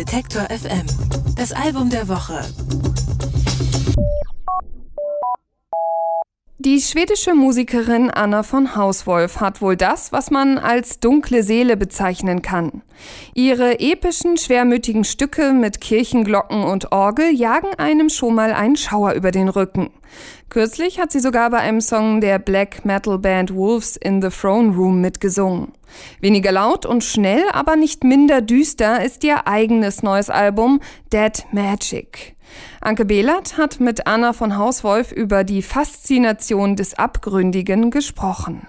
Detektor FM. Das Album der Woche. Die schwedische Musikerin Anna von Hauswolf hat wohl das, was man als dunkle Seele bezeichnen kann. Ihre epischen, schwermütigen Stücke mit Kirchenglocken und Orgel jagen einem schon mal einen Schauer über den Rücken. Kürzlich hat sie sogar bei einem Song der Black Metal Band Wolves in the Throne Room mitgesungen. Weniger laut und schnell, aber nicht minder düster ist ihr eigenes neues Album Dead Magic. Anke Behlert hat mit Anna von Hauswolf über die Faszination des Abgründigen gesprochen.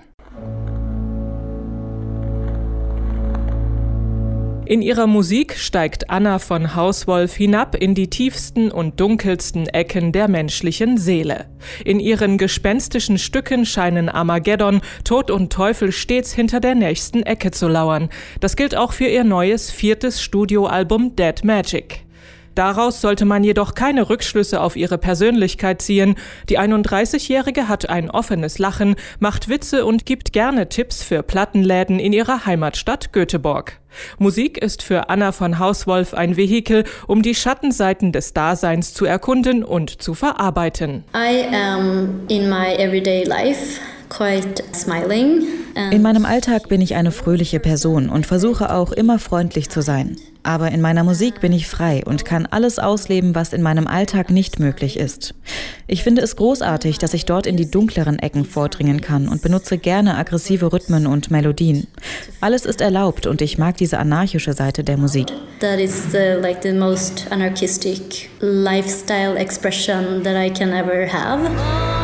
In ihrer Musik steigt Anna von Hauswolf hinab in die tiefsten und dunkelsten Ecken der menschlichen Seele. In ihren gespenstischen Stücken scheinen Armageddon, Tod und Teufel stets hinter der nächsten Ecke zu lauern. Das gilt auch für ihr neues viertes Studioalbum Dead Magic. Daraus sollte man jedoch keine Rückschlüsse auf ihre Persönlichkeit ziehen. Die 31-Jährige hat ein offenes Lachen, macht Witze und gibt gerne Tipps für Plattenläden in ihrer Heimatstadt Göteborg. Musik ist für Anna von Hauswolf ein Vehikel, um die Schattenseiten des Daseins zu erkunden und zu verarbeiten. I am in my everyday life quite smiling. In meinem Alltag bin ich eine fröhliche Person und versuche auch immer freundlich zu sein. Aber in meiner Musik bin ich frei und kann alles ausleben, was in meinem Alltag nicht möglich ist. Ich finde es großartig, dass ich dort in die dunkleren Ecken vordringen kann und benutze gerne aggressive Rhythmen und Melodien. Alles ist erlaubt und ich mag diese anarchische Seite der Musik. That is the, like the most anarchistic lifestyle expression that I can ever have.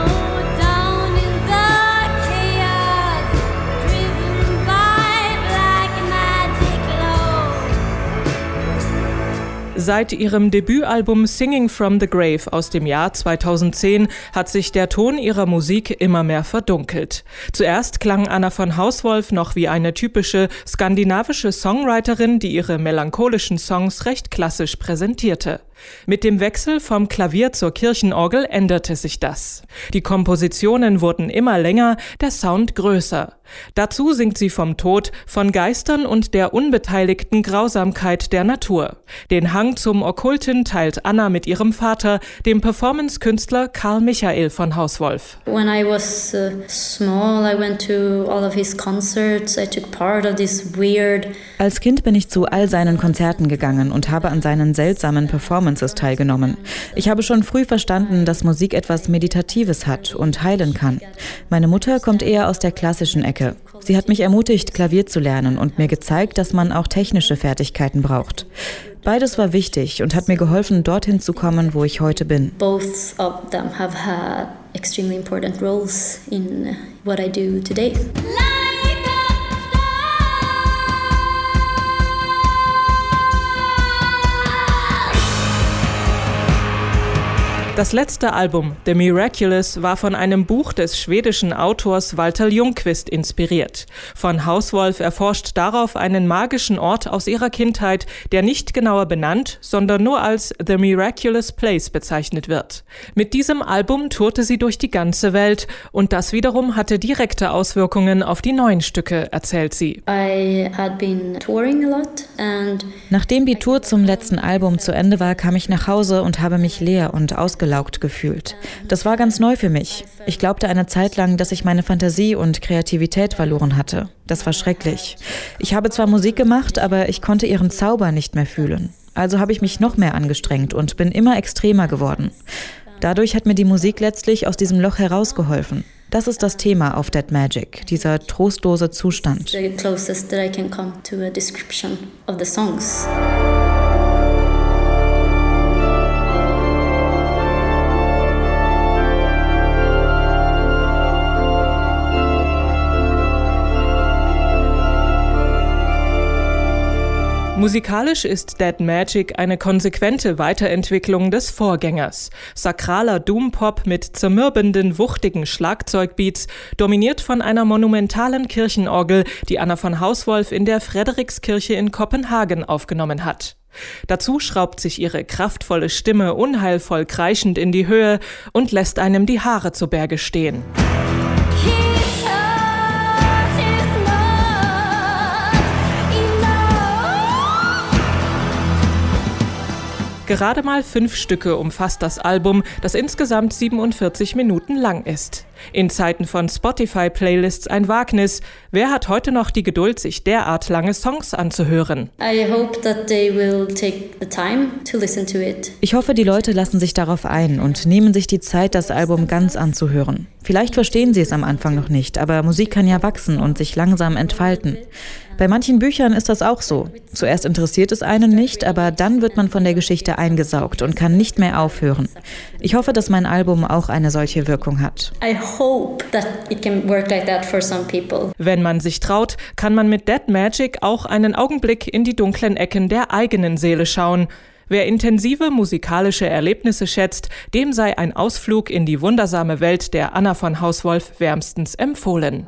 Seit ihrem Debütalbum Singing from the Grave aus dem Jahr 2010 hat sich der Ton ihrer Musik immer mehr verdunkelt. Zuerst klang Anna von Hauswolf noch wie eine typische skandinavische Songwriterin, die ihre melancholischen Songs recht klassisch präsentierte. Mit dem Wechsel vom Klavier zur Kirchenorgel änderte sich das. Die Kompositionen wurden immer länger, der Sound größer. Dazu singt sie vom Tod, von Geistern und der unbeteiligten Grausamkeit der Natur. Den Hang zum Okkulten teilt Anna mit ihrem Vater, dem Performance-Künstler Karl Michael von Hauswolf. When I was uh, small, I went to all of his concerts. I took part of this weird Als Kind bin ich zu all seinen Konzerten gegangen und habe an seinen seltsamen Performances teilgenommen. Ich habe schon früh verstanden, dass Musik etwas Meditatives hat und heilen kann. Meine Mutter kommt eher aus der klassischen Ecke. Sie hat mich ermutigt, Klavier zu lernen und mir gezeigt, dass man auch technische Fertigkeiten braucht. Beides war wichtig und hat mir geholfen, dorthin zu kommen, wo ich heute bin. both of them have had extremely important roles in what I do today. Das letzte Album, The Miraculous, war von einem Buch des schwedischen Autors Walter Ljungqvist inspiriert. Von Hauswolf erforscht darauf einen magischen Ort aus ihrer Kindheit, der nicht genauer benannt, sondern nur als The Miraculous Place bezeichnet wird. Mit diesem Album tourte sie durch die ganze Welt und das wiederum hatte direkte Auswirkungen auf die neuen Stücke, erzählt sie. I had been touring a lot and Nachdem die Tour zum letzten Album zu Ende war, kam ich nach Hause und habe mich leer und ausgelaugt gefühlt. Das war ganz neu für mich. Ich glaubte eine Zeit lang, dass ich meine Fantasie und Kreativität verloren hatte. Das war schrecklich. Ich habe zwar Musik gemacht, aber ich konnte ihren Zauber nicht mehr fühlen. Also habe ich mich noch mehr angestrengt und bin immer extremer geworden. Dadurch hat mir die Musik letztlich aus diesem Loch herausgeholfen. Das ist das Thema auf Dead Magic, dieser trostlose Zustand. the closest that I can come to a description of the songs. Musikalisch ist Dead Magic eine konsequente Weiterentwicklung des Vorgängers. Sakraler Doompop mit zermürbenden, wuchtigen Schlagzeugbeats, dominiert von einer monumentalen Kirchenorgel, die Anna von Hauswolf in der Frederikskirche in Kopenhagen aufgenommen hat. Dazu schraubt sich ihre kraftvolle Stimme unheilvoll kreischend in die Höhe und lässt einem die Haare zu Berge stehen. Gerade mal fünf Stücke umfasst das Album, das insgesamt 47 Minuten lang ist. In Zeiten von Spotify-Playlists ein Wagnis. Wer hat heute noch die Geduld, sich derart lange Songs anzuhören? Ich hoffe, die Leute lassen sich darauf ein und nehmen sich die Zeit, das Album ganz anzuhören. Vielleicht verstehen sie es am Anfang noch nicht, aber Musik kann ja wachsen und sich langsam entfalten. Bei manchen Büchern ist das auch so. Zuerst interessiert es einen nicht, aber dann wird man von der Geschichte eingesaugt und kann nicht mehr aufhören. Ich hoffe, dass mein Album auch eine solche Wirkung hat. Wenn man sich traut, kann man mit Dead Magic auch einen Augenblick in die dunklen Ecken der eigenen Seele schauen. Wer intensive musikalische Erlebnisse schätzt, dem sei ein Ausflug in die wundersame Welt der Anna von Hauswolf wärmstens empfohlen.